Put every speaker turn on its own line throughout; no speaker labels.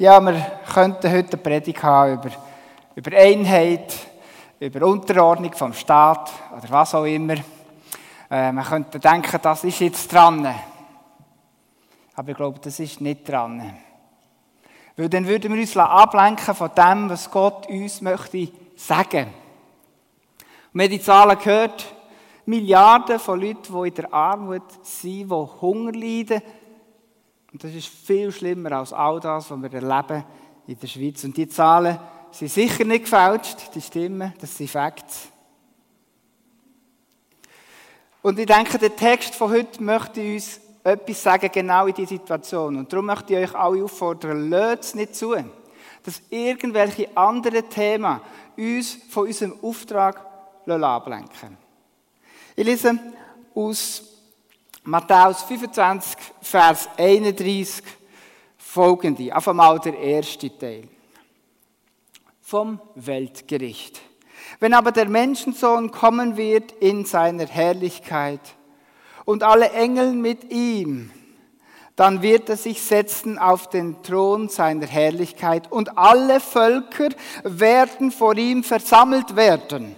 Ja, wir könnten heute eine Predigt haben über, über Einheit, über Unterordnung vom Staat oder was auch immer. Äh, man könnte denken, das ist jetzt dran. Aber ich glaube, das ist nicht dran. Weil dann würden wir uns ablenken von dem, was Gott uns möchte sagen. Und wir haben die Zahlen gehört, Milliarden von Leuten, die in der Armut sind, die Hunger leiden. Und das ist viel schlimmer als all das, was wir erleben in der Schweiz. Und die Zahlen sind sicher nicht gefälscht, die stimmen, das sind Facts. Und ich denke, der Text von heute möchte uns etwas sagen, genau in dieser Situation. Und darum möchte ich euch alle auffordern, lasst es nicht zu, dass irgendwelche anderen Themen uns von unserem Auftrag ablenken Ich lese aus Matthäus 25, Vers 31 folgende. Auf einmal der erste Teil. Vom Weltgericht. Wenn aber der Menschensohn kommen wird in seiner Herrlichkeit und alle Engel mit ihm, dann wird er sich setzen auf den Thron seiner Herrlichkeit und alle Völker werden vor ihm versammelt werden.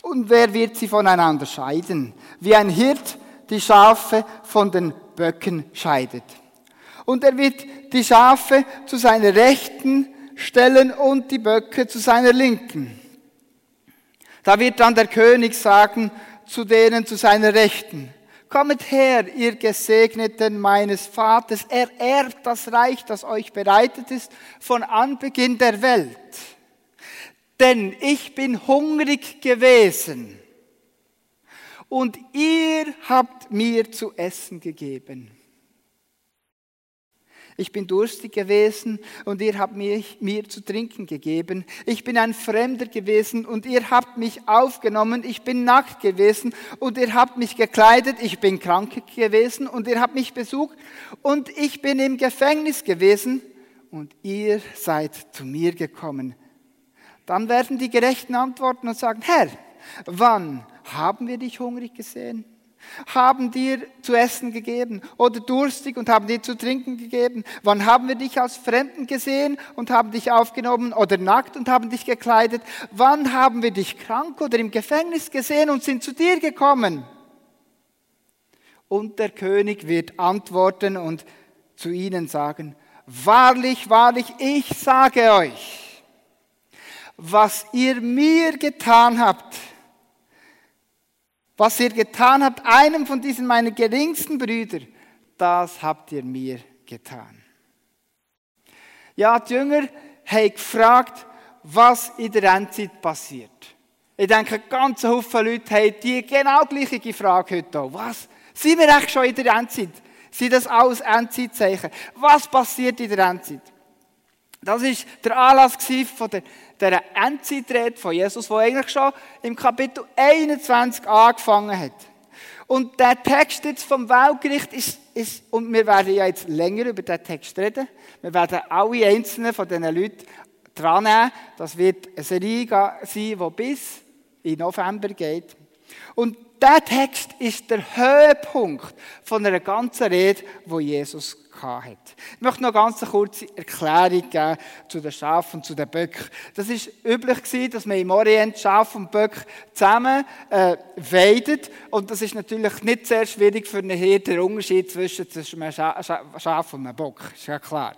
Und wer wird sie voneinander scheiden? Wie ein Hirt die Schafe von den Böcken scheidet. Und er wird die Schafe zu seiner Rechten stellen und die Böcke zu seiner Linken. Da wird dann der König sagen zu denen zu seiner Rechten, Kommet her, ihr Gesegneten meines Vaters, er erbt das Reich, das euch bereitet ist, von Anbeginn der Welt. Denn ich bin hungrig gewesen und ihr habt mir zu essen gegeben. Ich bin durstig gewesen und ihr habt mich, mir zu trinken gegeben. Ich bin ein Fremder gewesen und ihr habt mich aufgenommen. Ich bin nackt gewesen und ihr habt mich gekleidet. Ich bin krank gewesen und ihr habt mich besucht. Und ich bin im Gefängnis gewesen und ihr seid zu mir gekommen. Dann werden die Gerechten antworten und sagen, Herr, wann haben wir dich hungrig gesehen? haben dir zu essen gegeben oder durstig und haben dir zu trinken gegeben? Wann haben wir dich als Fremden gesehen und haben dich aufgenommen oder nackt und haben dich gekleidet? Wann haben wir dich krank oder im Gefängnis gesehen und sind zu dir gekommen? Und der König wird antworten und zu ihnen sagen, wahrlich, wahrlich, ich sage euch, was ihr mir getan habt, was ihr getan habt, einem von diesen meinen geringsten Brüdern, das habt ihr mir getan. Ja, die Jünger haben gefragt, was in der Endzeit passiert. Ich denke, ganz Haufen Leute haben die genau gleiche Frage heute auch. Was? Sind wir echt schon in der Endzeit? Sind das alles Endzeitzeichen? Was passiert in der Endzeit? Das ist der Anlass von der der Endzeitrede von Jesus, wo eigentlich schon im Kapitel 21 angefangen hat. Und der Text jetzt vom Weltgericht ist, ist, und wir werden ja jetzt länger über den Text reden. Wir werden alle einzelnen von diesen Leuten dran nehmen. Das wird eine Serie sein, die bis in November geht. Und der Text ist der Höhepunkt von einer ganzen Rede, wo Jesus hat. Ich möchte noch ganz eine kurze Erklärung geben zu den Schafen und zu den Böcken. Das ist üblich dass man im Orient Schaf und Böck zusammen äh, weidet. Und das ist natürlich nicht sehr schwierig für einen Hirte, der Unterschied zwischen einem Schaf und einem Bock. Ist ja klar.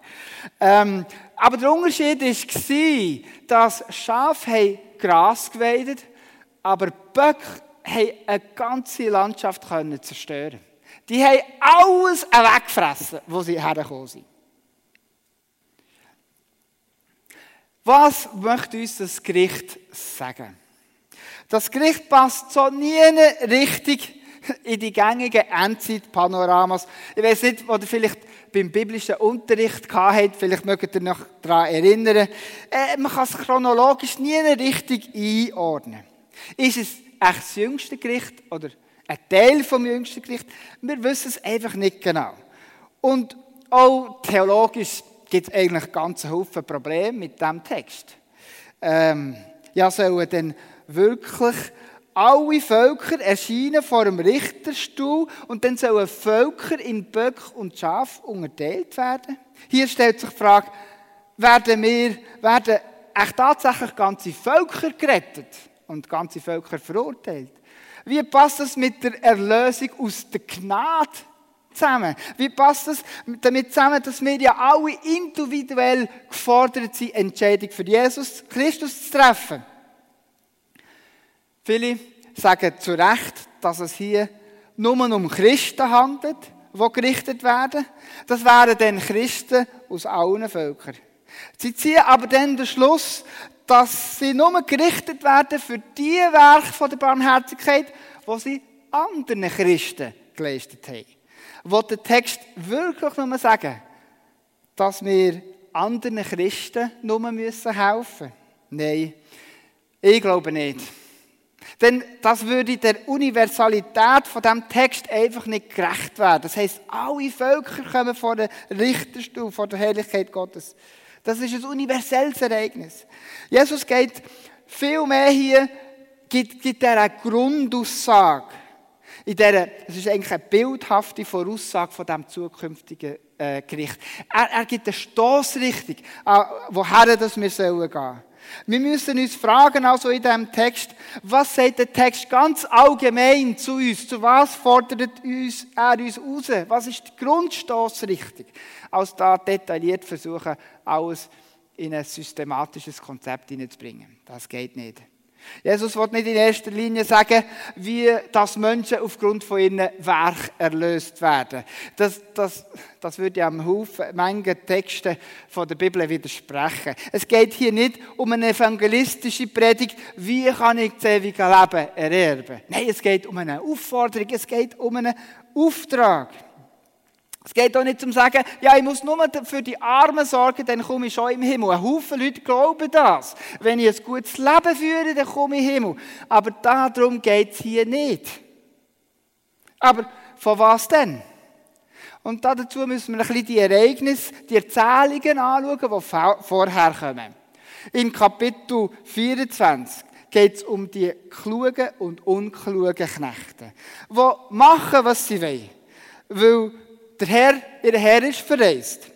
Ähm, aber der Unterschied war, dass Schafe Gras geweidet, aber Böcke haben eine ganze Landschaft zerstören Die haben alles weggefressen, wo sie hergekommen sind. Was möchte uns das Gericht sagen? Das Gericht passt so nie richtig in die gängigen Endzeitpanoramas. Ich weiß nicht, ihr vielleicht beim biblischen Unterricht gehabt vielleicht mögt ihr noch daran erinnern. Äh, man kann es chronologisch nie richtig einordnen. Ist es echt das jüngste Gericht oder ein Teil vom jüngsten Gericht? Wir wissen es einfach nicht genau. Und auch theologisch gibt es eigentlich ganz Haufen Probleme mit diesem Text. Ähm, ja, sollen denn wirklich alle Völker erscheinen vor dem Richterstuhl und dann sollen Völker in Böck und Schaf unterteilt werden? Hier stellt sich die Frage, werden wir, werden echt tatsächlich ganze Völker gerettet und ganze Völker verurteilt. Wie passt das mit der Erlösung aus der Gnade zusammen? Wie passt das damit zusammen, dass wir ja alle individuell gefordert sind, Entscheidung für Jesus Christus zu treffen? Viele sagen zu Recht, dass es hier nur um Christen handelt, die gerichtet werden. Das wären dann Christen aus allen Völkern. Sie ziehen aber dann den Schluss, dass sie nur gerichtet werden für die Werke der Barmherzigkeit, die sie anderen Christen geleistet haben. Wo der Text wirklich nur sagen, dass wir anderen Christen nur helfen müssen? Nein, ich glaube nicht. Denn das würde der Universalität von dem Text einfach nicht gerecht werden. Das heißt, alle Völker kommen vor der Richterstuhl, vor der Herrlichkeit Gottes. Das ist ein universelles Ereignis. Jesus geht viel mehr hier, gibt, gibt er eine Grundaussage. In der, es ist eigentlich eine bildhafte Voraussage von dem zukünftigen äh, Gericht. Er, er gibt eine Stoßrichtung, äh, woher das wir sollen gehen. Wir müssen uns fragen, also in diesem Text, was sagt der Text ganz allgemein zu uns? Zu was fordert uns, er uns raus? Was ist die Grundstoßrichtung? Als da detailliert versuchen, alles in ein systematisches Konzept hineinzubringen. Das geht nicht. Jesus wird nicht in erster Linie sagen, wie das Menschen aufgrund von ihren Werk erlöst werden. Das, das, das würde ja einem Haufen Menge Texte von der Bibel widersprechen. Es geht hier nicht um eine evangelistische Predigt, wie kann ich das ewige Leben ererben. Nein, es geht um eine Aufforderung, es geht um einen Auftrag. Es geht auch nicht zum sagen, ja, ich muss nur für die Armen sorgen, dann komme ich schon im Himmel. Ein Haufen Leute glauben das. Wenn ich ein gutes Leben führe, dann komme ich im Himmel. Aber darum geht es hier nicht. Aber von was denn? Und dazu müssen wir ein bisschen die Ereignisse, die Erzählungen anschauen, die vorher kommen. In Kapitel 24 geht es um die klugen und unklugen Knechte, die machen, was sie wollen. Weil der Herr, ihr Herr ist verreist.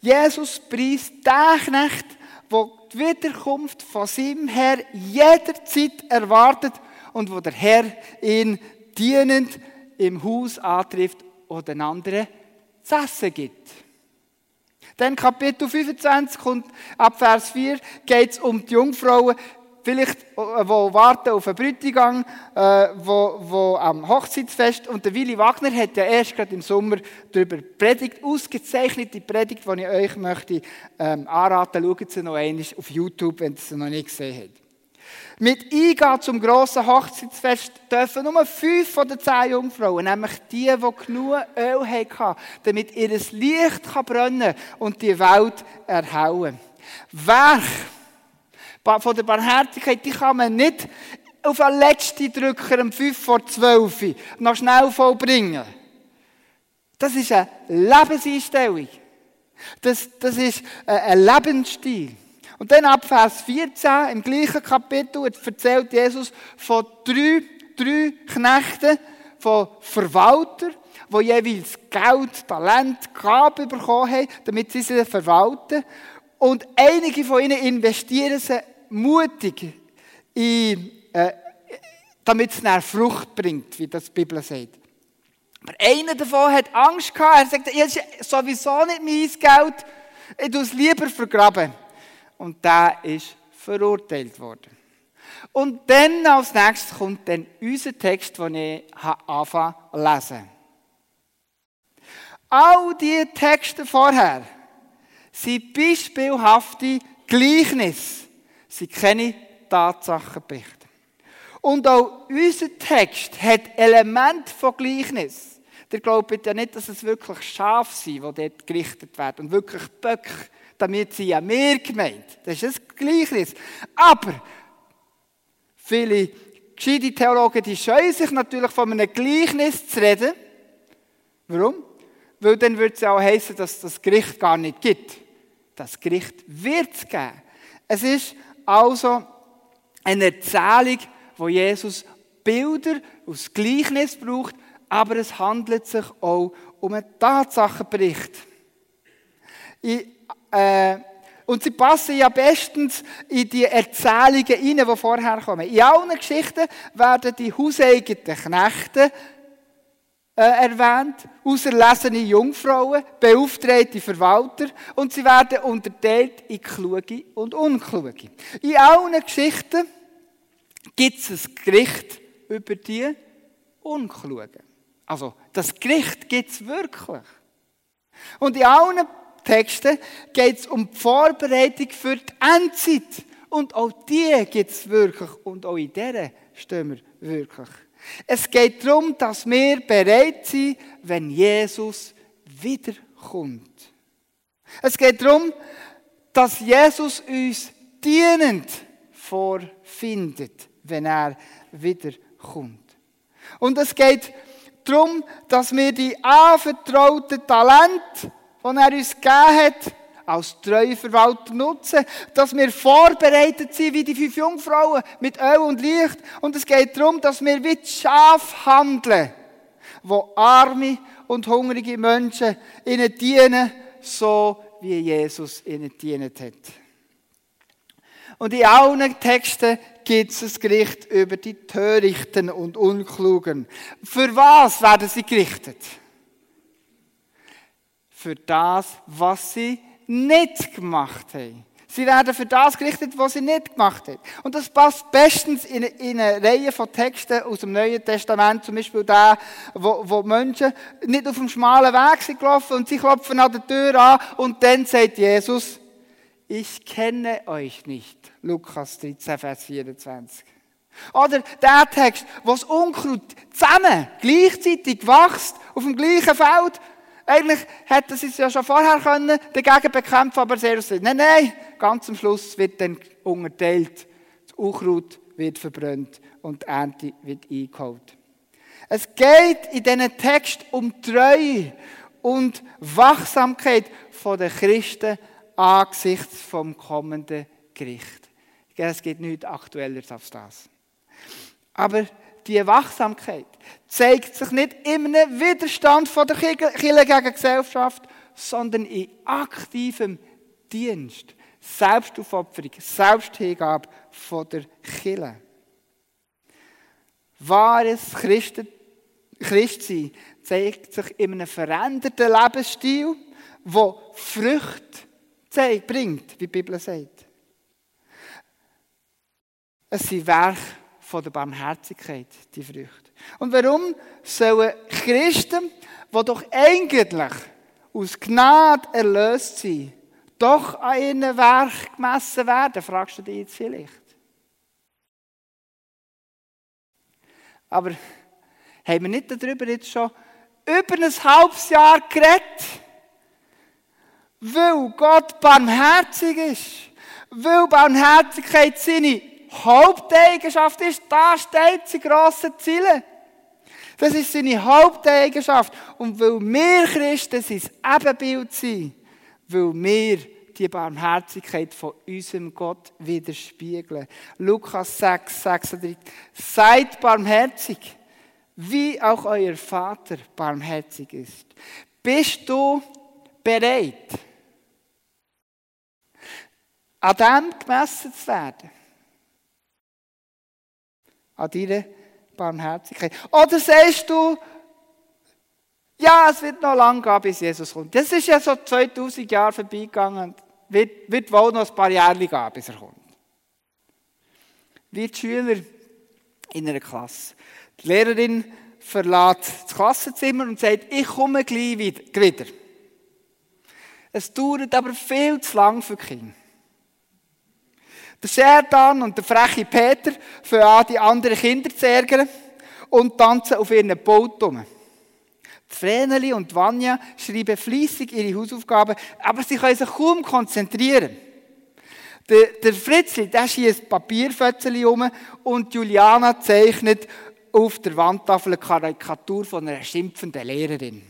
Jesus preist den Knecht, der die Wiederkunft von seinem Herr jederzeit erwartet und wo der Herr ihn dienend im Haus antrifft oder den anderen zu essen gibt. Dann Kapitel 25 kommt ab Vers 4 geht es um die Jungfrauen, vielleicht, äh, wo warten auf einen Bräutigam, äh, wo, wo am Hochzeitsfest, und der Willi Wagner hat ja erst gerade im Sommer darüber predigt, ausgezeichnete Predigt, die ich euch möchte ähm, anraten, schaut sie noch einmal auf YouTube, wenn ihr sie noch nicht gesehen habt. Mit Eingehen zum grossen Hochzeitsfest dürfen nur fünf von den zehn Jungfrauen, nämlich die, die genug Öl hatten, damit ihr Licht brennen kann und die Welt erhauen. Werk von der Barmherzigkeit, die kann man nicht auf einen letzten Drücker um 5 vor 12 noch schnell vollbringen. Das ist eine Lebenseinstellung. Das, das ist ein Lebensstil. Und dann ab Vers 14 im gleichen Kapitel erzählt Jesus von drei, drei Knechten, von Verwaltern, die jeweils Geld, Talent, Gabe bekommen haben, damit sie sie verwalten. Und einige von ihnen investieren sie mutig, in, äh, damit es eine Frucht bringt, wie das die Bibel sagt. Aber einer davon hat Angst gehabt. Er sagt, ich ist sowieso nicht mein Geld. Ich tue es lieber vergraben. Und der ist verurteilt worden. Und dann als nächstes kommt dann unser Text, den ich anfangen lesen. All diese Texte vorher sind beispielhafte Gleichnisse sind keine Tatsachenberichte. Und auch unser Text hat Elemente von Gleichnis. Der glaubt ja nicht, dass es wirklich Schafe sind, die dort gerichtet werden und wirklich Böcke, damit sie ja mehr gemeint. Das ist ein Gleichnis. Aber viele gescheite Theologen, die scheuen sich natürlich von einem Gleichnis zu reden. Warum? Weil dann würde es ja auch heißen, dass das Gericht gar nicht gibt. Das Gericht wird es geben. Es ist also eine Erzählung, wo Jesus Bilder aus Gleichnis braucht, aber es handelt sich auch um einen Tatsachenbericht. Ich, äh, Und sie passen ja bestens in die Erzählungen rein, die vorher kommen. In allen Geschichten werden die hauseigenen Knechte äh, erwähnt, auserlesene Jungfrauen, beauftragte Verwalter und sie werden unterteilt in Kluge und Unkluge. In allen Geschichten gibt es ein Gericht über die Unklugen. Also, das Gericht gibt es wirklich. Und in allen Texten geht es um die Vorbereitung für die Endzeit. Und auch die gibt es wirklich. Und auch in dieser stehen wir wirklich. Es geht darum, dass wir bereit sind, wenn Jesus wiederkommt. Es geht darum, dass Jesus uns dienend vorfindet, wenn er wiederkommt. Und es geht darum, dass wir die anvertrauten Talente, die er uns gegeben hat, als Treuverwalter nutzen, dass wir vorbereitet sind wie die fünf Jungfrauen mit Öl und Licht. Und es geht darum, dass wir wie Schaf handeln, wo arme und hungrige Menschen ihnen dienen, so wie Jesus ihnen dient hat. Und in allen Texten gibt es ein Gericht über die Törichten und Unklugen. Für was werden sie gerichtet? Für das, was sie nicht gemacht haben. Sie werden für das gerichtet, was sie nicht gemacht haben. Und das passt bestens in, in eine Reihe von Texten aus dem Neuen Testament, zum Beispiel der, wo, wo Menschen nicht auf dem schmalen Weg sind gelaufen und sie klopfen an der Tür an und dann sagt Jesus, ich kenne euch nicht. Lukas 13, Vers 24. Oder der Text, wo das Unkraut zusammen, gleichzeitig wächst, auf dem gleichen Feld, eigentlich hätten sie es ja schon vorher können, dagegen bekämpfen, aber sehr aus Nein, nein, ganz am Schluss wird dann unterteilt. Das Unkraut wird verbrannt und die Ernte wird eingeholt. Es geht in diesen Text um Treue und Wachsamkeit der Christen angesichts vom kommenden Gericht. Es geht nichts aktueller als das. Aber die Wachsamkeit zeigt sich nicht in einem Widerstand von der Kirche gegen Gesellschaft, sondern in aktivem Dienst, Selbstaufopferung, Selbsthingabe von der Kirche. Wahres Christen, Christsein zeigt sich in einem veränderten Lebensstil, wo Früchte bringt, wie die Bibel sagt. Es sind Werke von der Barmherzigkeit, die Früchte. Und warum sollen Christen, die doch eigentlich aus Gnade erlöst sind, doch an ihren Werk gemessen werden, fragst du dich jetzt vielleicht. Aber haben wir nicht darüber jetzt schon über ein halbes Jahr geredet? Weil Gott barmherzig ist. Weil Barmherzigkeit seine Haupteigenschaft ist, da steht sie grosse Ziele. Das ist seine Haupteigenschaft. Und weil wir Christen sein Ebenbild sind, weil wir die Barmherzigkeit von unserem Gott widerspiegeln. Lukas 6, 36. Seid barmherzig, wie auch euer Vater barmherzig ist. Bist du bereit, an dem gemessen zu werden? An deiner Barmherzigkeit. Oder sagst du, ja, es wird noch lang gehen, bis Jesus kommt. Das ist ja so 2000 Jahre vorbeigegangen. Wird, wird wohl noch ein paar Jahre gehen, bis er kommt. Wie die Schüler in einer Klasse. Die Lehrerin verlässt das Klassenzimmer und sagt, ich komme gleich wieder. Es dauert aber viel zu lang für die Kinder. Der Scherdan und der freche Peter fangen an, die anderen Kinder zu ärgern und tanzen auf ihren Boot um. Die Vreneli und Vanya schreiben fließig ihre Hausaufgaben, aber sie können sich kaum konzentrieren. Der, der Fritzli, der schießt Papierfötzchen um und Juliana zeichnet auf der Wandtafel eine Karikatur von einer schimpfenden Lehrerin.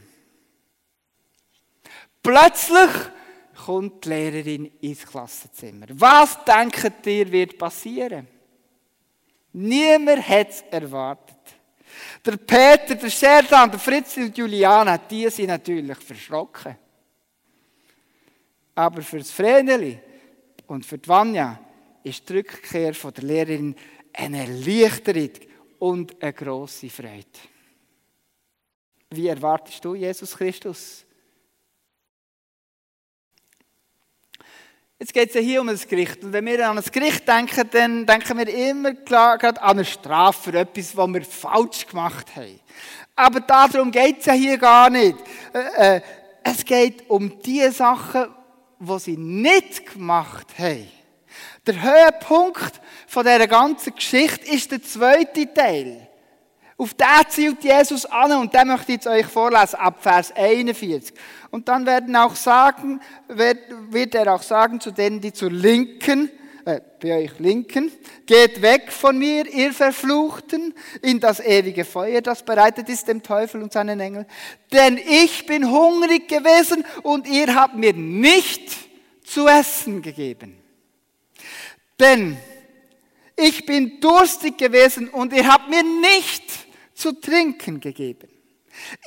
Plötzlich kommt die Lehrerin ins Klassenzimmer. Was denkt ihr, wird passieren? Niemand hat es erwartet. Der Peter, der Sherdan, der Fritz und Juliana, die sind natürlich verschrocken. Aber für das Vreneli Und für die Vanya ist die Rückkehr von der Lehrerin eine Erleichterung und eine grosse Freude. Wie erwartest du Jesus Christus? Jetzt geht es ja hier um das Gericht. Und wenn wir an das Gericht denken, dann denken wir immer klar an eine Strafe für etwas, was wir falsch gemacht haben. Aber darum geht es ja hier gar nicht. Äh, äh, es geht um die Sachen, die sie nicht gemacht haben. Der Höhepunkt von dieser ganzen Geschichte ist der zweite Teil. Auf den zielt Jesus an und den möchte ich jetzt euch vorlesen, ab Vers 41. Und dann werden auch sagen, wird, wird er auch sagen zu denen, die zur Linken, äh, bei euch Linken, geht weg von mir, ihr Verfluchten, in das ewige Feuer, das bereitet ist dem Teufel und seinen Engeln. Denn ich bin hungrig gewesen und ihr habt mir nicht zu essen gegeben. Denn ich bin durstig gewesen und ihr habt mir nicht zu trinken gegeben.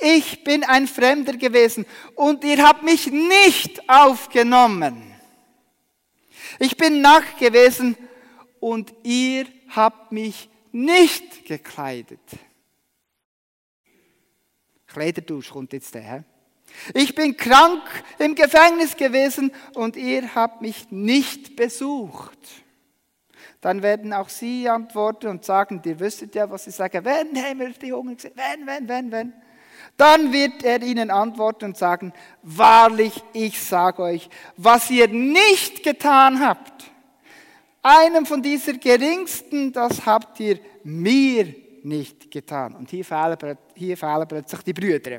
Ich bin ein Fremder gewesen und ihr habt mich nicht aufgenommen. Ich bin nackt gewesen und ihr habt mich nicht gekleidet. Kleiderdusch kommt jetzt daher. Ich bin krank im Gefängnis gewesen und ihr habt mich nicht besucht. Dann werden auch sie antworten und sagen, ihr wüsstet ja, was sie sagen. Wenn wir die Hunger gesehen? Wenn, wenn, wenn, wenn. Dann wird er ihnen antworten und sagen, wahrlich, ich sage euch, was ihr nicht getan habt, einem von dieser geringsten, das habt ihr mir nicht getan. Und hier fehlen, hier fehlen plötzlich die Brüder.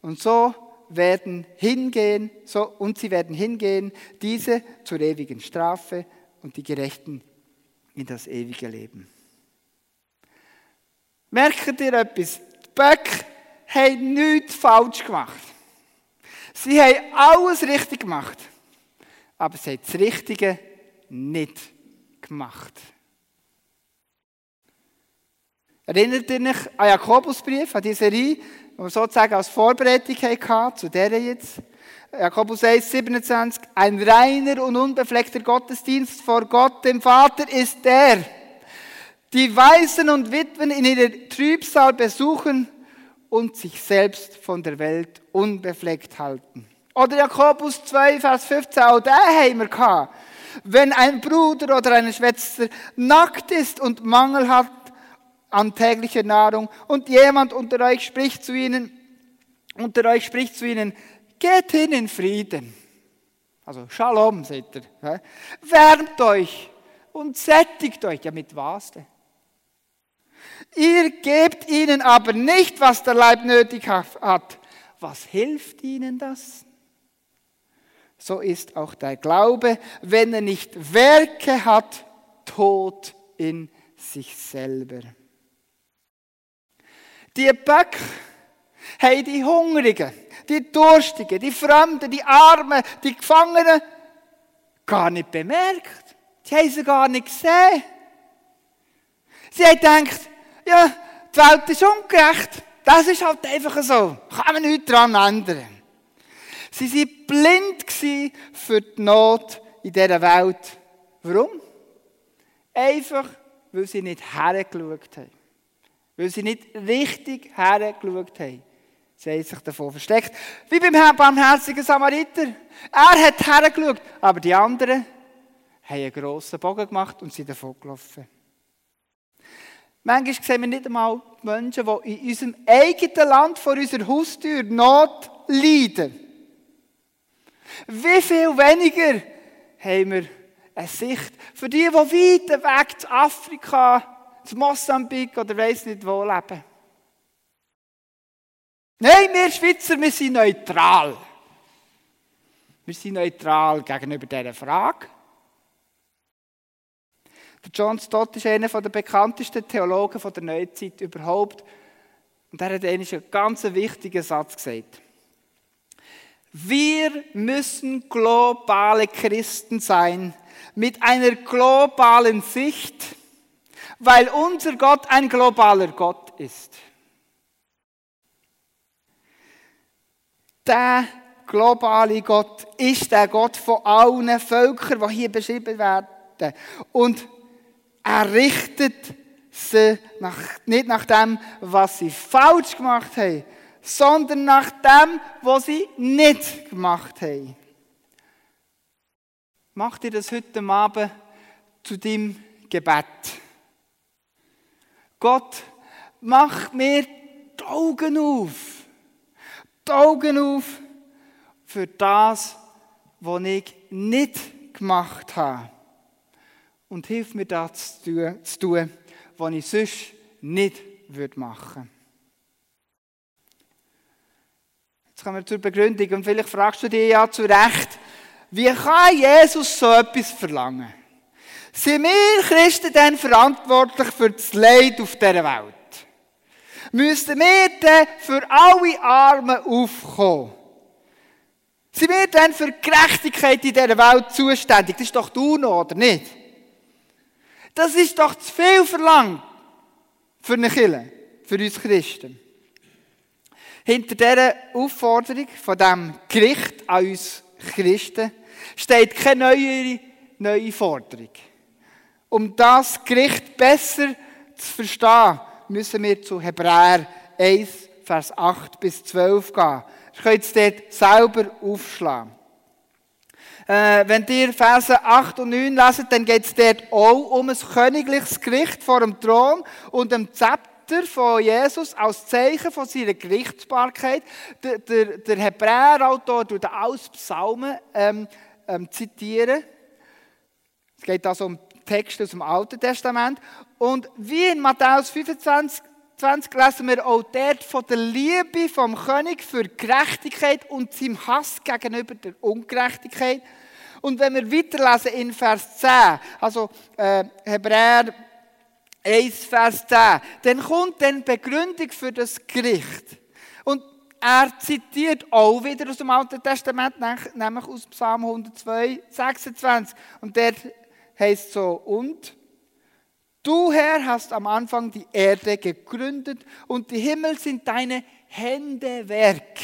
Und so werden hingehen, so, und sie werden hingehen, diese zur ewigen Strafe und die Gerechten in das ewige Leben. Merkt ihr etwas? Die Böcke haben nichts falsch gemacht. Sie haben alles richtig gemacht. Aber sie haben das Richtige nicht gemacht. Erinnert ihr euch an Jakobusbrief, an diese Reihe, die wir sozusagen als Vorbereitung hatten, zu der jetzt? Jakobus 1, 27, ein reiner und unbefleckter Gottesdienst vor Gott, dem Vater, ist der, die Waisen und Witwen in ihrer Trübsal besuchen und sich selbst von der Welt unbefleckt halten. Oder Jakobus 2, Vers 15, auch den haben wir gehabt. Wenn ein Bruder oder eine Schwester nackt ist und Mangel hat an täglicher Nahrung und jemand unter euch spricht zu ihnen, unter euch spricht zu ihnen, Geht hin in Frieden. Also Shalom, seht ihr. Wärmt euch und sättigt euch. Ja, mit was denn? Ihr gebt ihnen aber nicht, was der Leib nötig hat. Was hilft ihnen das? So ist auch der Glaube, wenn er nicht Werke hat, tot in sich selber. Die Böcke haben die Hungrigen, die Durstigen, die Fremden, die Armen, die Gefangenen gar nicht bemerkt. Die haben sie gar nicht gesehen. Sie haben gedacht, ja, die Welt ist ungerecht. Das ist halt einfach so. Kann man nichts daran ändern. Sie waren blind für die Not in dieser Welt. Warum? Einfach, weil sie nicht hergeschaut haben. Weil sie nicht richtig hergeschaut haben. Sie haben sich davon versteckt. Wie beim barmherzigen Samariter. Er hat hergeschaut, aber die anderen haben einen grossen Bogen gemacht und sind davon gelaufen. Manchmal sehen wir nicht einmal die Menschen, die in unserem eigenen Land vor unserer Haustür Not leiden. Wie viel weniger haben wir eine Sicht für die, die weit weg zu Afrika, zu Mosambik oder weiss nicht wo leben. Nein, wir Schweizer, wir sind neutral. Wir sind neutral gegenüber dieser Frage. Der John Stott ist einer der bekanntesten Theologen der Neuzeit überhaupt. Und er hat einen ganz wichtigen Satz gesagt. Wir müssen globale Christen sein mit einer globalen Sicht, weil unser Gott ein globaler Gott ist. Der globale Gott ist der Gott von allen Völkern, die hier beschrieben werden. Und er richtet sie nach, nicht nach dem, was sie falsch gemacht haben, sondern nach dem, was sie nicht gemacht haben. Mach dir das heute Abend zu deinem Gebet. Gott, mach mir die Augen auf. Die Augen auf für das, was ich nicht gemacht habe. Und hilf mir das zu tun, was ich sonst nicht machen würde. Jetzt kommen wir zur Begründung und vielleicht fragst du dich ja zu Recht, wie kann Jesus so etwas verlangen? Sind wir Christen denn verantwortlich für das Leid auf dieser Welt? Müssten wir denn für alle Armen aufkommen? Sind wir denn für Gerechtigkeit in dieser Welt zuständig? Das ist doch du noch, oder nicht? Das ist doch zu viel verlangt für eine Kirche, für uns Christen. Hinter dieser Aufforderung von dem Gericht an uns Christen steht keine neue, neue Forderung. Um das Gericht besser zu verstehen, müssen wir zu Hebräer 1, Vers 8 bis 12 gehen. Ihr könnt es dort selber aufschlagen. Äh, wenn ihr Verse 8 und 9 leset, dann geht es dort auch um ein königliches Gericht vor dem Thron und dem Zepter von Jesus als Zeichen von seiner Gerichtsbarkeit. Der, der, der Hebräerautor tut alles Psalmen ähm, ähm, zitieren. Es geht also um Texte aus dem Alten Testament. Und wie in Matthäus 25 20 lesen wir auch dort von der Liebe vom König für Gerechtigkeit und seinem Hass gegenüber der Ungerechtigkeit. Und wenn wir weiterlesen in Vers 10, also äh, Hebräer 1, Vers 10, dann kommt dann Begründung für das Gericht. Und er zitiert auch wieder aus dem Alten Testament, nämlich aus Psalm 102, 26. Und der heißt so, und du Herr hast am Anfang die Erde gegründet und die Himmel sind deine Hände Werk.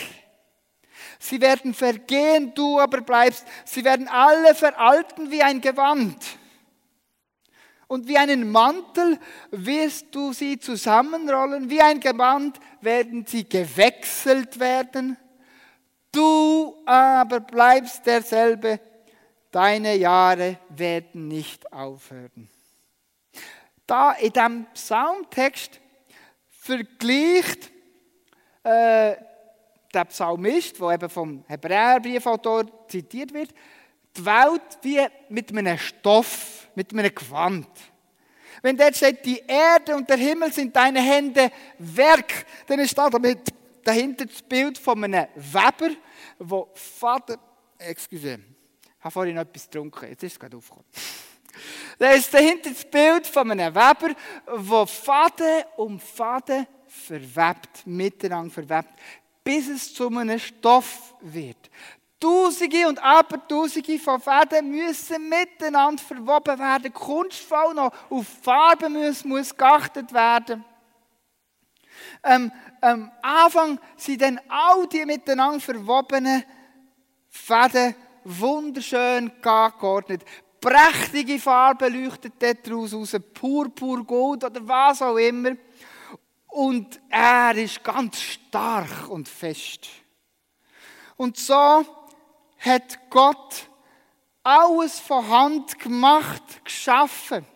Sie werden vergehen, du aber bleibst. Sie werden alle veralten wie ein Gewand. Und wie einen Mantel wirst du sie zusammenrollen, wie ein Gewand werden sie gewechselt werden. Du aber bleibst derselbe, deine Jahre werden nicht aufhören. Da in diesem Psalmtext vergleicht äh, der Psalmist, der eben vom Hebräerbriefautor zitiert wird, die Welt wie mit einem Stoff, mit einem Gewand. Wenn dort steht, die Erde und der Himmel sind deine Hände Werk, dann ist da damit dahinter das Bild von einem Weber, wo Vater, excuse, ich habe vorhin noch etwas getrunken, jetzt ist es gerade aufgekommen. Da ist dahinter das Bild von einem Weber, wo Faden um Faden verwebt, miteinander verwebt, bis es zu einem Stoff wird. Tausende und Abertausende von Fäden müssen miteinander verwoben werden. Kunstvoll noch auf Farben muss, muss geachtet werden. Ähm, am Anfang sind dann all die miteinander verwobenen Fäden wunderschön geordnet. Prächtige Farben leuchten dort raus, Purpur, Gold oder was auch immer. Und er ist ganz stark und fest. Und so hat Gott alles von Hand gemacht, geschaffen.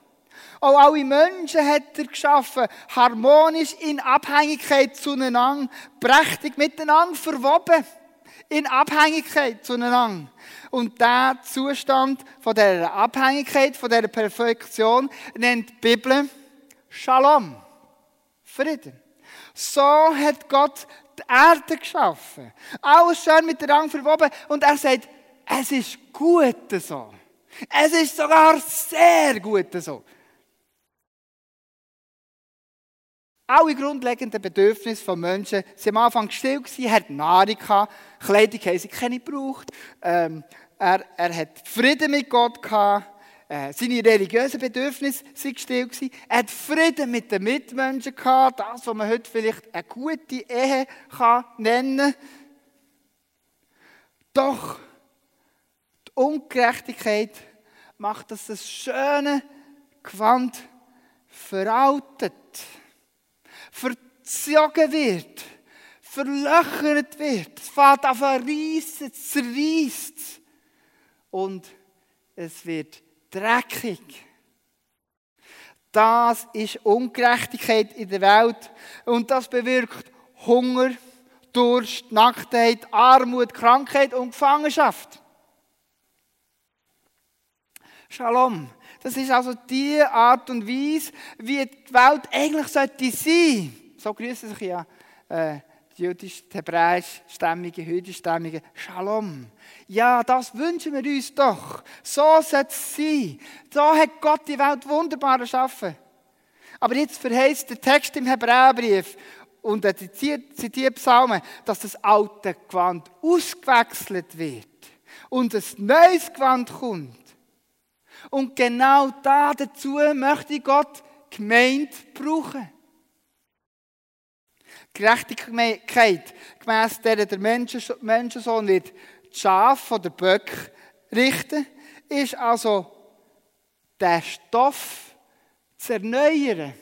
Auch alle Menschen hat er geschaffen, harmonisch in Abhängigkeit zueinander, prächtig miteinander verwoben, in Abhängigkeit zueinander. Und der Zustand von der Abhängigkeit, von der Perfektion nennt die Bibel Shalom. Frieden. So hat Gott die Erde geschaffen. Alles schön miteinander verwoben. Und er sagt, es ist gut so. Es ist sogar sehr gut so. Alle grundlegenden Bedürfnisse von Menschen waren am Anfang still, gewesen, hatten Nahrung, Kleidung haben sie keine gebraucht, ähm, er, er hat Frieden mit Gott gehabt, äh, seine religiösen Bedürfnisse waren still. Er hat Frieden mit den Mitmenschen gehabt, das, was man heute vielleicht eine gute Ehe kann nennen. Doch die Ungerechtigkeit macht, dass das schöne Gewand veraltet, verzogen wird, verlöchert wird. Es fährt auf ein reissen, zerreißt und es wird dreckig. Das ist Ungerechtigkeit in der Welt und das bewirkt Hunger, Durst, Nacktheit, Armut, Krankheit und Gefangenschaft. Shalom. Das ist also die Art und Weise, wie die Welt eigentlich sollte sein. So grüßen sich ja äh, die jüdisch, hebräisch stämmige, jüdisch stämmige. Shalom. Ja, das wünschen wir uns doch. So soll es sein. So hat Gott die Welt wunderbar erschaffen. Aber jetzt verheißt der Text im Hebräerbrief und er zitiert Psalmen, dass das alte Gewand ausgewechselt wird und ein neues Gewand kommt. Und genau da dazu möchte Gott gemeint brauchen. Gerechtigkeit, gemäss der der Menschensohn wird die Schaf oder Böck richten, ist also der Stoff zu erneuern.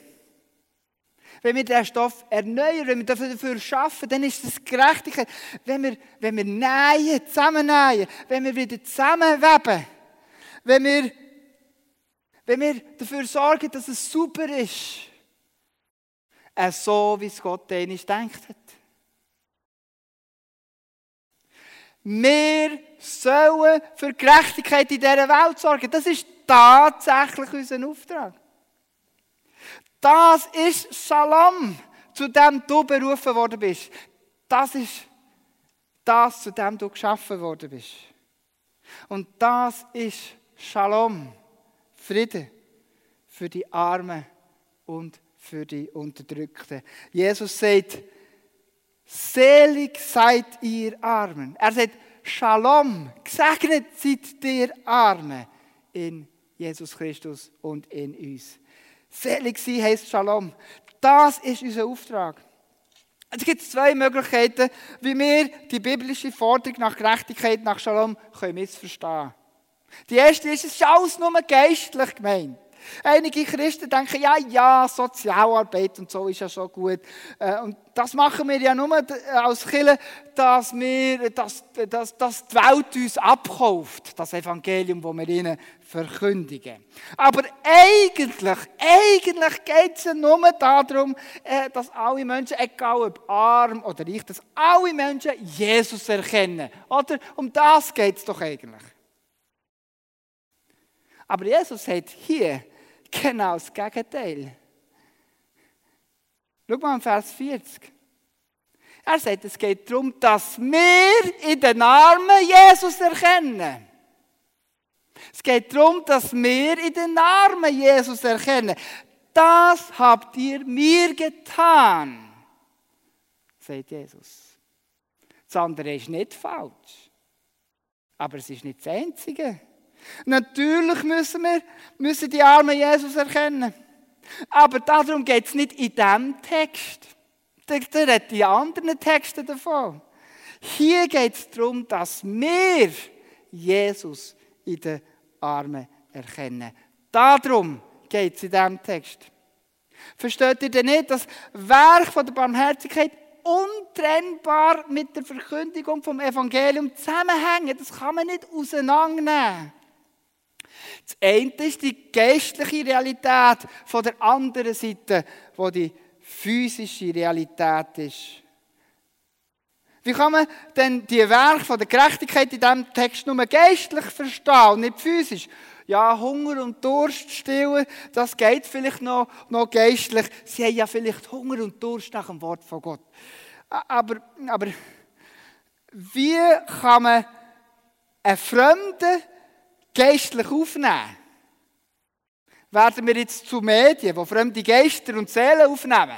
Wenn wir den Stoff erneuern, wenn wir dafür schaffen, dann ist das Gerechtigkeit. Wenn wir, wenn wir nähen, zusammennähen, wenn wir wieder zusammenweben, wenn wir wenn wir dafür sorgen, dass es super ist, äh, so wie es Gott eigentlich denkt hat. Wir sollen für Gerechtigkeit in dieser Welt sorgen. Das ist tatsächlich unser Auftrag. Das ist Shalom, zu dem du berufen worden bist. Das ist das, zu dem du geschaffen worden bist. Und das ist Shalom. Frieden für die Armen und für die Unterdrückten. Jesus sagt, selig seid ihr Armen. Er sagt, Shalom, gesegnet seid ihr Armen in Jesus Christus und in uns. Selig sein heißt Shalom. Das ist unser Auftrag. Es gibt zwei Möglichkeiten, wie wir die biblische Forderung nach Gerechtigkeit, nach Shalom können missverstehen. Die erste ist, es ist alles nur geistlich gemeint. Einige Christen denken, ja, ja, Sozialarbeit und so ist ja schon gut. Äh, und das machen wir ja nur als Kirche, dass, wir, dass, dass, dass die Welt uns abkauft, das Evangelium, das wir ihnen verkündigen. Aber eigentlich, eigentlich geht es ja nur darum, äh, dass alle Menschen, egal ob arm oder reich, dass alle Menschen Jesus erkennen. Oder? Um das geht es doch eigentlich. Aber Jesus sagt hier genau das Gegenteil. Schau mal in Vers 40. Er sagt, es geht darum, dass wir in den Armen Jesus erkennen. Es geht darum, dass wir in den Armen Jesus erkennen. Das habt ihr mir getan, sagt Jesus. Das andere ist nicht falsch. Aber es ist nicht das Einzige. Natürlich müssen wir müssen die Armen Jesus erkennen. Aber darum geht es nicht in diesem Text. Der hat die anderen Texte davon. Hier geht es darum, dass wir Jesus in den Armen erkennen. Darum geht es in diesem Text. Versteht ihr denn nicht, dass Werk von der Barmherzigkeit untrennbar mit der Verkündigung vom Evangelium zusammenhängt? Das kann man nicht auseinandernehmen. Das eine ist die geistliche Realität, von der anderen Seite, wo die physische Realität ist. Wie kann man denn die Werke von der Gerechtigkeit in diesem Text nur geistlich verstehen und nicht physisch? Ja, Hunger und Durst stillen, das geht vielleicht noch, noch geistlich. Sie haben ja vielleicht Hunger und Durst nach dem Wort von Gott. Aber, aber wie kann man einen Fremden geistlich aufnehmen, werden wir jetzt zu Medien, die fremde Geister und Seelen aufnehmen.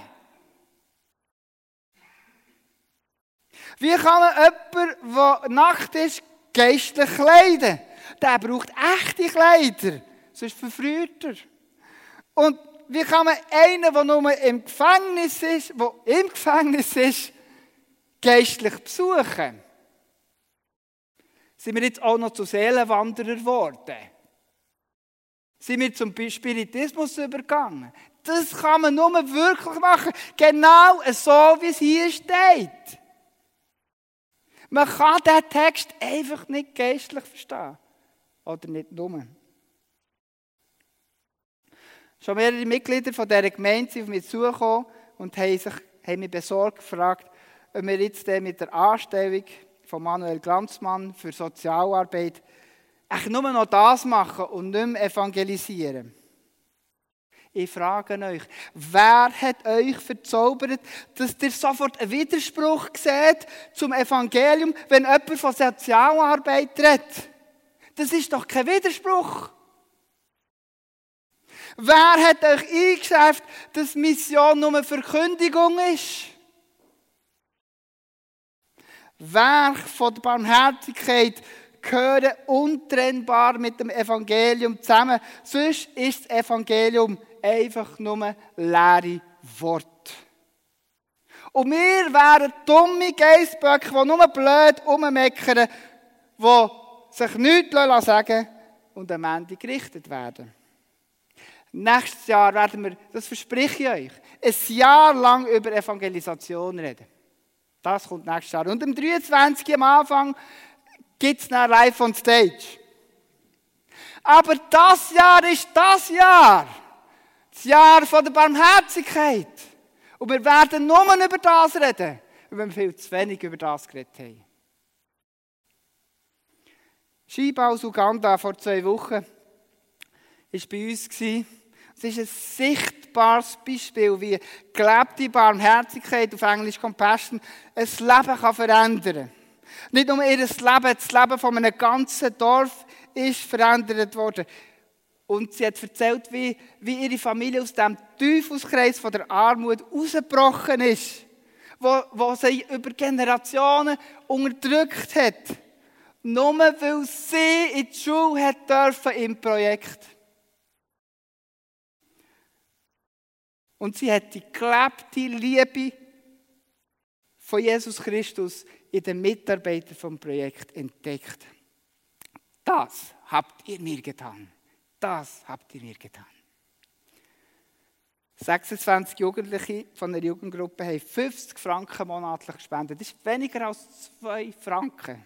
Wie kann man jemanden, der Nacht ist, geistlich kleiden? Der braucht echte Kleider, sonst verfrüht er. Und wie kann man einen, der nur im Gefängnis ist, der im Gefängnis ist, geistlich besuchen? Sind wir jetzt auch noch zu Seelenwanderer geworden? Sind wir zum Spiritismus übergegangen? Das kann man nur wirklich machen. Genau so, wie es hier steht. Man kann diesen Text einfach nicht geistlich verstehen. Oder nicht nur. Schon mehrere Mitglieder von dieser Gemeinde sind auf mich zugekommen und haben, sich, haben mich besorgt gefragt, ob wir jetzt mit der Anstellung von Manuel Glanzmann für Sozialarbeit echt nur noch das machen und nicht mehr evangelisieren. Ich frage euch, wer hat euch verzaubert, dass ihr sofort einen Widerspruch seht zum Evangelium, wenn jemand von Sozialarbeit redet? Das ist doch kein Widerspruch. Wer hat euch eingeschärft, dass Mission nur eine Verkündigung ist? Werk von der Barmherzigkeit gehören untrennbar mit dem Evangelium zusammen. Sonst ist das Evangelium einfach nur leere Worte. Und wir wären dumme Geissböcke, die nur blöd rummeckern, die sich nichts sagen und am Ende gerichtet werden. Nächstes Jahr werden wir, das verspreche ich euch, ein Jahr lang über Evangelisation reden. Das kommt nächstes Jahr. Und am 23. am Anfang gibt es dann live on stage. Aber das Jahr ist das Jahr. Das Jahr von der Barmherzigkeit. Und wir werden nur über das reden, weil wir viel zu wenig über das geredet haben. Scheibe aus Uganda vor zwei Wochen war bei uns. Es ist ein sichtbares Beispiel, wie gelebte Barmherzigkeit, auf Englisch Compassion, ein Leben kann verändern kann. Nicht nur ihr Leben, das Leben von einem ganzen Dorf ist verändert worden. Und sie hat erzählt, wie, wie ihre Familie aus dem Teufelskreis von der Armut rausgebrochen ist, wo, wo sie über Generationen unterdrückt hat. Nur weil sie in die Schule hat dürfen im Projekt. Und sie hat die gelebte Liebe von Jesus Christus in den Mitarbeitern vom Projekt entdeckt. Das habt ihr mir getan. Das habt ihr mir getan. 26 Jugendliche von der Jugendgruppe haben 50 Franken monatlich gespendet. Das ist weniger als 2 Franken.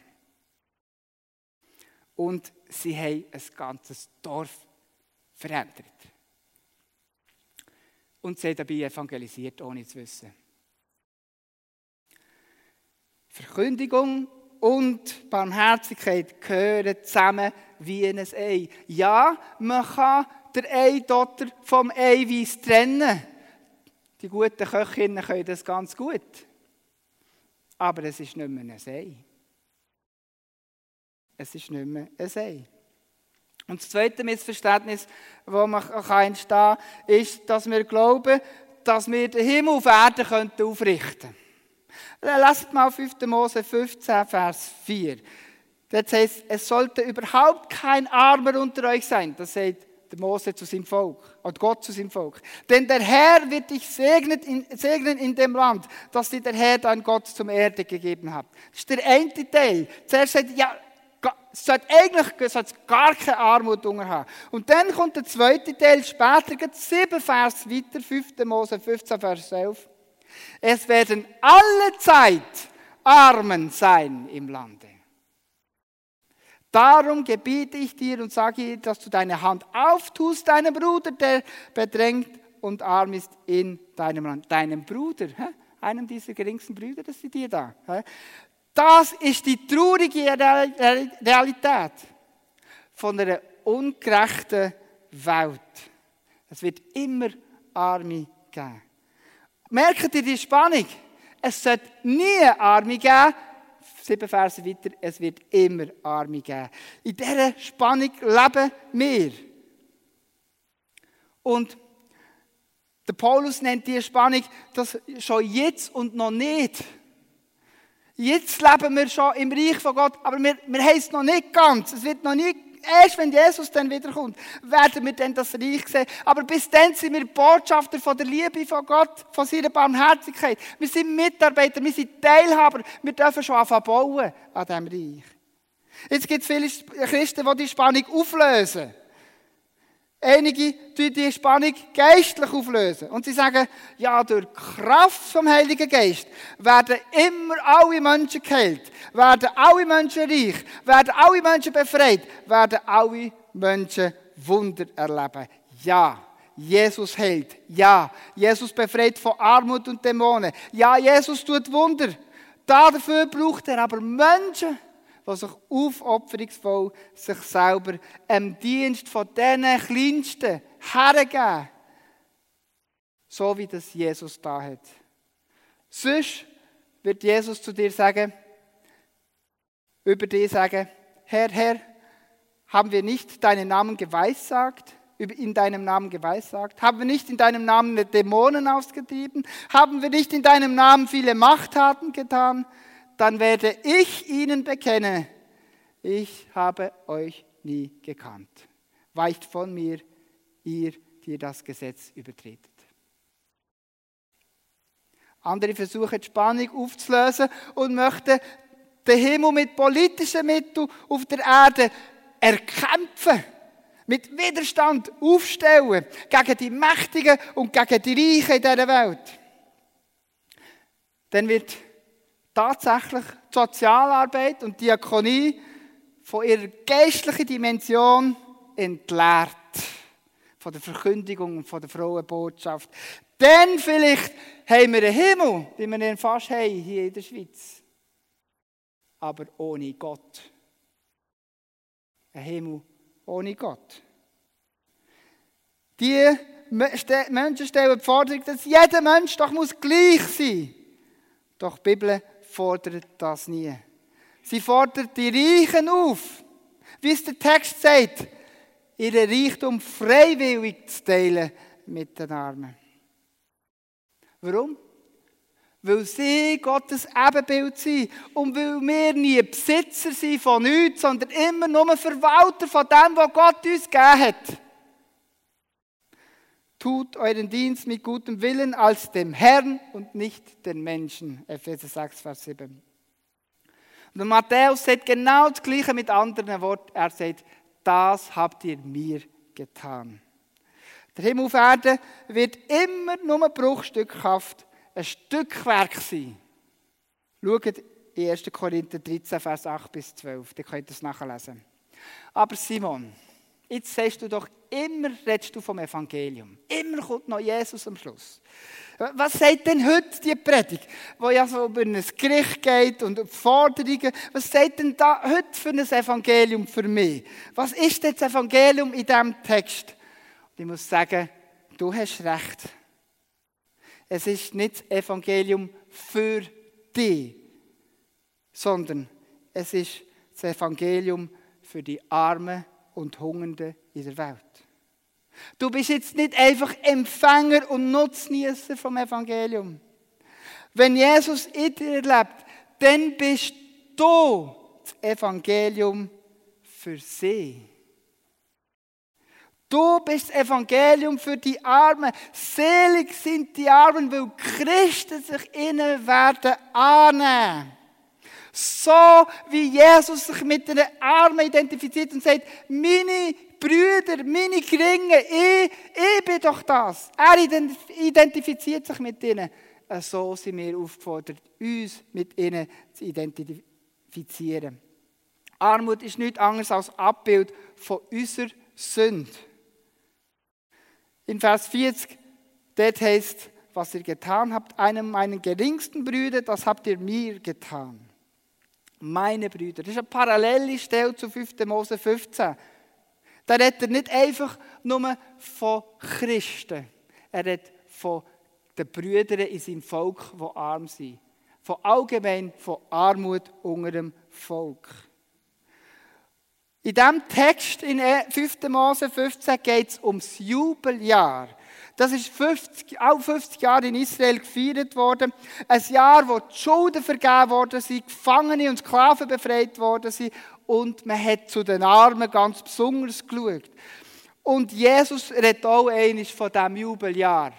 Und sie haben ein ganzes Dorf verändert. Und sie dabei evangelisiert, ohne zu wissen. Verkündigung und Barmherzigkeit gehören zusammen wie ein Ei. Ja, man kann den Eidotter vom Eiweiß trennen. Die guten Köchinnen können das ganz gut. Aber es ist nicht mehr ein Ei. Es ist nicht mehr ein Ei. Und das zweite Missverständnis, das man entstehen kann, ist, dass wir glauben, dass wir den Himmel auf Erden aufrichten könnten. Lasst mal 5. Mose 15, Vers 4. Das heißt, es sollte überhaupt kein Armer unter euch sein. Das sagt der Mose zu seinem Volk, oder Gott zu seinem Volk. Denn der Herr wird dich segnen in, segnen in dem Land, das dir der Herr dein Gott zum Erde gegeben hat. Das ist der eine Teil. Zuerst sagt er, ja, es sollte eigentlich sollte gar keine Armut haben. Und dann kommt der zweite Teil, später geht sieben Vers weiter, 5. Mose 15, Vers 11. Es werden alle Zeit Armen sein im Lande. Darum gebiete ich dir und sage dir, dass du deine Hand auftust, deinem Bruder, der bedrängt und arm ist in deinem Land. Deinem Bruder, hä? einem dieser geringsten Brüder, das ist dir da. Hä? Das ist die traurige Realität von einer ungerechten Welt. Es wird immer Arme geben. Merkt ihr die Spannung? Es sollte nie Arme geben. Sieben Verse weiter, es wird immer Arme geben. In dieser Spannung leben wir. Und der Paulus nennt diese Spannung das schon jetzt und noch nicht. Jetzt leben wir schon im Reich von Gott, aber wir, wir haben es noch nicht ganz. Es wird noch nicht, erst wenn Jesus dann wiederkommt, werden wir dann das Reich sehen. Aber bis dann sind wir Botschafter von der Liebe von Gott, von seiner Barmherzigkeit. Wir sind Mitarbeiter, wir sind Teilhaber. Wir dürfen schon anfangen bauen an diesem Reich. Jetzt gibt es viele Christen, die die Spannung auflösen. Einige die die Spannung geistlich auflösen. Und sie sagen, ja, durch Kraft vom Heiligen Geist werden immer alle Menschen geheilt, werden alle Menschen reich, werden alle Menschen befreit, werden alle Menschen Wunder erleben. Ja, Jesus heilt. Ja, Jesus befreit von Armut und Dämonen. Ja, Jesus tut Wunder. Dafür braucht er aber Menschen, die sich aufopferungsvoll sich selber im Dienst von diesen Kleinsten hergeben. So wie das Jesus da hat. Sonst wird Jesus zu dir sagen, über dich sagen, Herr, Herr, haben wir nicht deinen Namen geweissagt? in deinem Namen geweissagt? Haben wir nicht in deinem Namen Dämonen ausgetrieben? Haben wir nicht in deinem Namen viele Machttaten getan? Dann werde ich ihnen bekennen, ich habe euch nie gekannt. Weicht von mir, ihr, die das Gesetz übertretet. Andere versuchen die Spannung aufzulösen und möchten den Himmel mit politischen Mitteln auf der Erde erkämpfen, mit Widerstand aufstellen gegen die Mächtigen und gegen die Reichen in dieser Welt. Dann wird tatsächlich die Sozialarbeit und Diakonie von ihrer geistlichen Dimension entleert. Von der Verkündigung und von der frohen Botschaft. Dann vielleicht haben wir einen Himmel, wie wir ihn fast haben hier in der Schweiz. Aber ohne Gott. Ein Himmel ohne Gott. Die Menschen stellen die Forderung, dass jeder Mensch doch muss gleich sein Doch die Bibel fordert das nie. Sie fordert die Reichen auf, wie es der Text sagt, ihre Reichtum freiwillig zu teilen mit den Armen. Warum? Weil sie Gottes Ebenbild sind und weil wir nie Besitzer sind von nichts, sondern immer nur Verwalter von dem, was Gott uns gegeben hat. Tut euren Dienst mit gutem Willen als dem Herrn und nicht den Menschen. Epheser 6, Vers 7. Und Matthäus sagt genau das Gleiche mit anderen Worten. Er sagt, das habt ihr mir getan. Der Himmel auf Erden wird immer nur bruchstückhaft ein Stückwerk sein. Schaut in 1. Korinther 13, Vers 8 bis 12. Da könnt ihr es nachlesen. Aber Simon, jetzt sagst du doch, immer redest du vom Evangelium. Immer kommt noch Jesus am Schluss. Was sagt denn heute die Predigt, wo ja so über ein Gericht geht und Forderungen? Was sagt denn da heute für ein Evangelium für mich? Was ist das Evangelium in diesem Text? Und ich muss sagen, du hast recht. Es ist nicht das Evangelium für dich, sondern es ist das Evangelium für die Armen und Hungernden in der Welt. Du bist jetzt nicht einfach Empfänger und Nutznießer vom Evangelium. Wenn Jesus in dir lebt, dann bist du das Evangelium für sie. Du bist das Evangelium für die Armen. Selig sind die Armen, weil Christen sich ihnen werden annehmen. So wie Jesus sich mit den Armen identifiziert und sagt, meine Brüder, meine Geringe, ich, ich bin doch das. Er identifiziert sich mit ihnen. So sind wir aufgefordert, uns mit ihnen zu identifizieren. Armut ist nichts anderes als Abbild von unserer Sünde. In Vers 40, dort heißt, was ihr getan habt, einem meiner geringsten Brüder, das habt ihr mir getan. Meine Brüder. Das ist eine parallele Stelle zu 5. Mose 15. Da redet er nicht einfach nur von Christen. Er redet von den Brüdern in seinem Volk, die arm sind. Von allgemein von Armut unter dem Volk. In diesem Text in 5. Mose 15 geht es ums Jubeljahr. Das ist 50, auch 50 Jahre in Israel gefeiert worden. Ein Jahr, wo die Schulden vergeben worden sind, Gefangene und Sklaven befreit worden sind und man hat zu den Armen ganz besonders geschaut. Und Jesus redet auch eines von diesem Jubeljahr.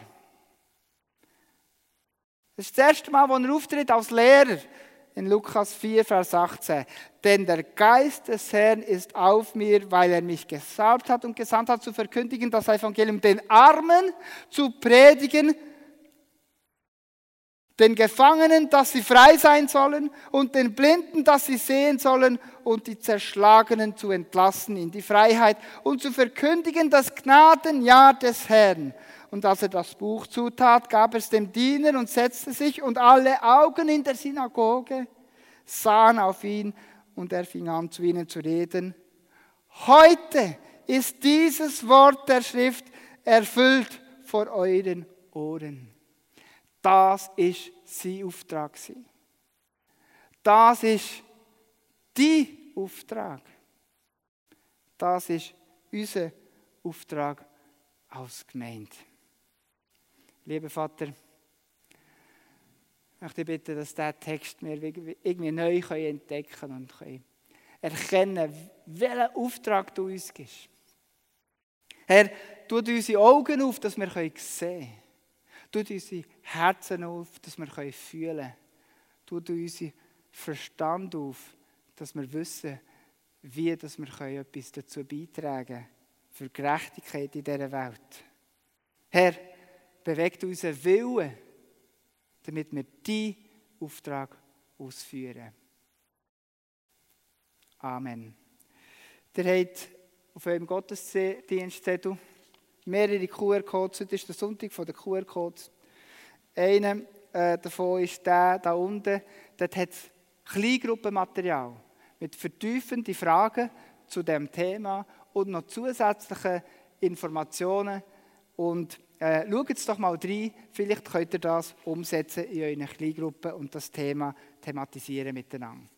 Das ist das erste Mal, als er auftritt als Lehrer in Lukas 4, Vers 18. Denn der Geist des Herrn ist auf mir, weil er mich gesalbt hat und gesandt hat, zu verkündigen das Evangelium den Armen, zu predigen, den Gefangenen, dass sie frei sein sollen und den Blinden, dass sie sehen sollen und die Zerschlagenen zu entlassen in die Freiheit und zu verkündigen das Gnadenjahr des Herrn. Und als er das Buch zutat, gab es dem Diener und setzte sich und alle Augen in der Synagoge sahen auf ihn und er fing an zu ihnen zu reden. Heute ist dieses Wort der Schrift erfüllt vor euren Ohren. Das ist sein Auftrag. Das ist die Auftrag. Das ist unser Auftrag als Gemeinde. Lieber Vater, ich möchte bitten, dass dieser Text wir irgendwie neu entdecken und erkennen welchen Auftrag du uns gibst. Herr, tut unsere Augen auf, dass wir sehen können. Tut unsere Herzen auf, dass wir fühlen können. Tut unseren Verstand auf, dass wir wissen, wie dass wir etwas dazu beitragen können für Gerechtigkeit in dieser Welt. Herr, bewegt unseren Willen, damit wir diesen Auftrag ausführen. Amen. Ihr habt auf eurem Gottesdienstzettel mehrere QR-Codes. Heute ist der Sonntag von den QR-Codes. Einer äh, davon ist der da unten. Dort hat es Kleingruppenmaterial mit vertiefenden Fragen zu dem Thema und noch zusätzliche Informationen. Und äh, schaut es doch mal rein, vielleicht könnt ihr das umsetzen in euren Kleingruppen und das Thema thematisieren miteinander.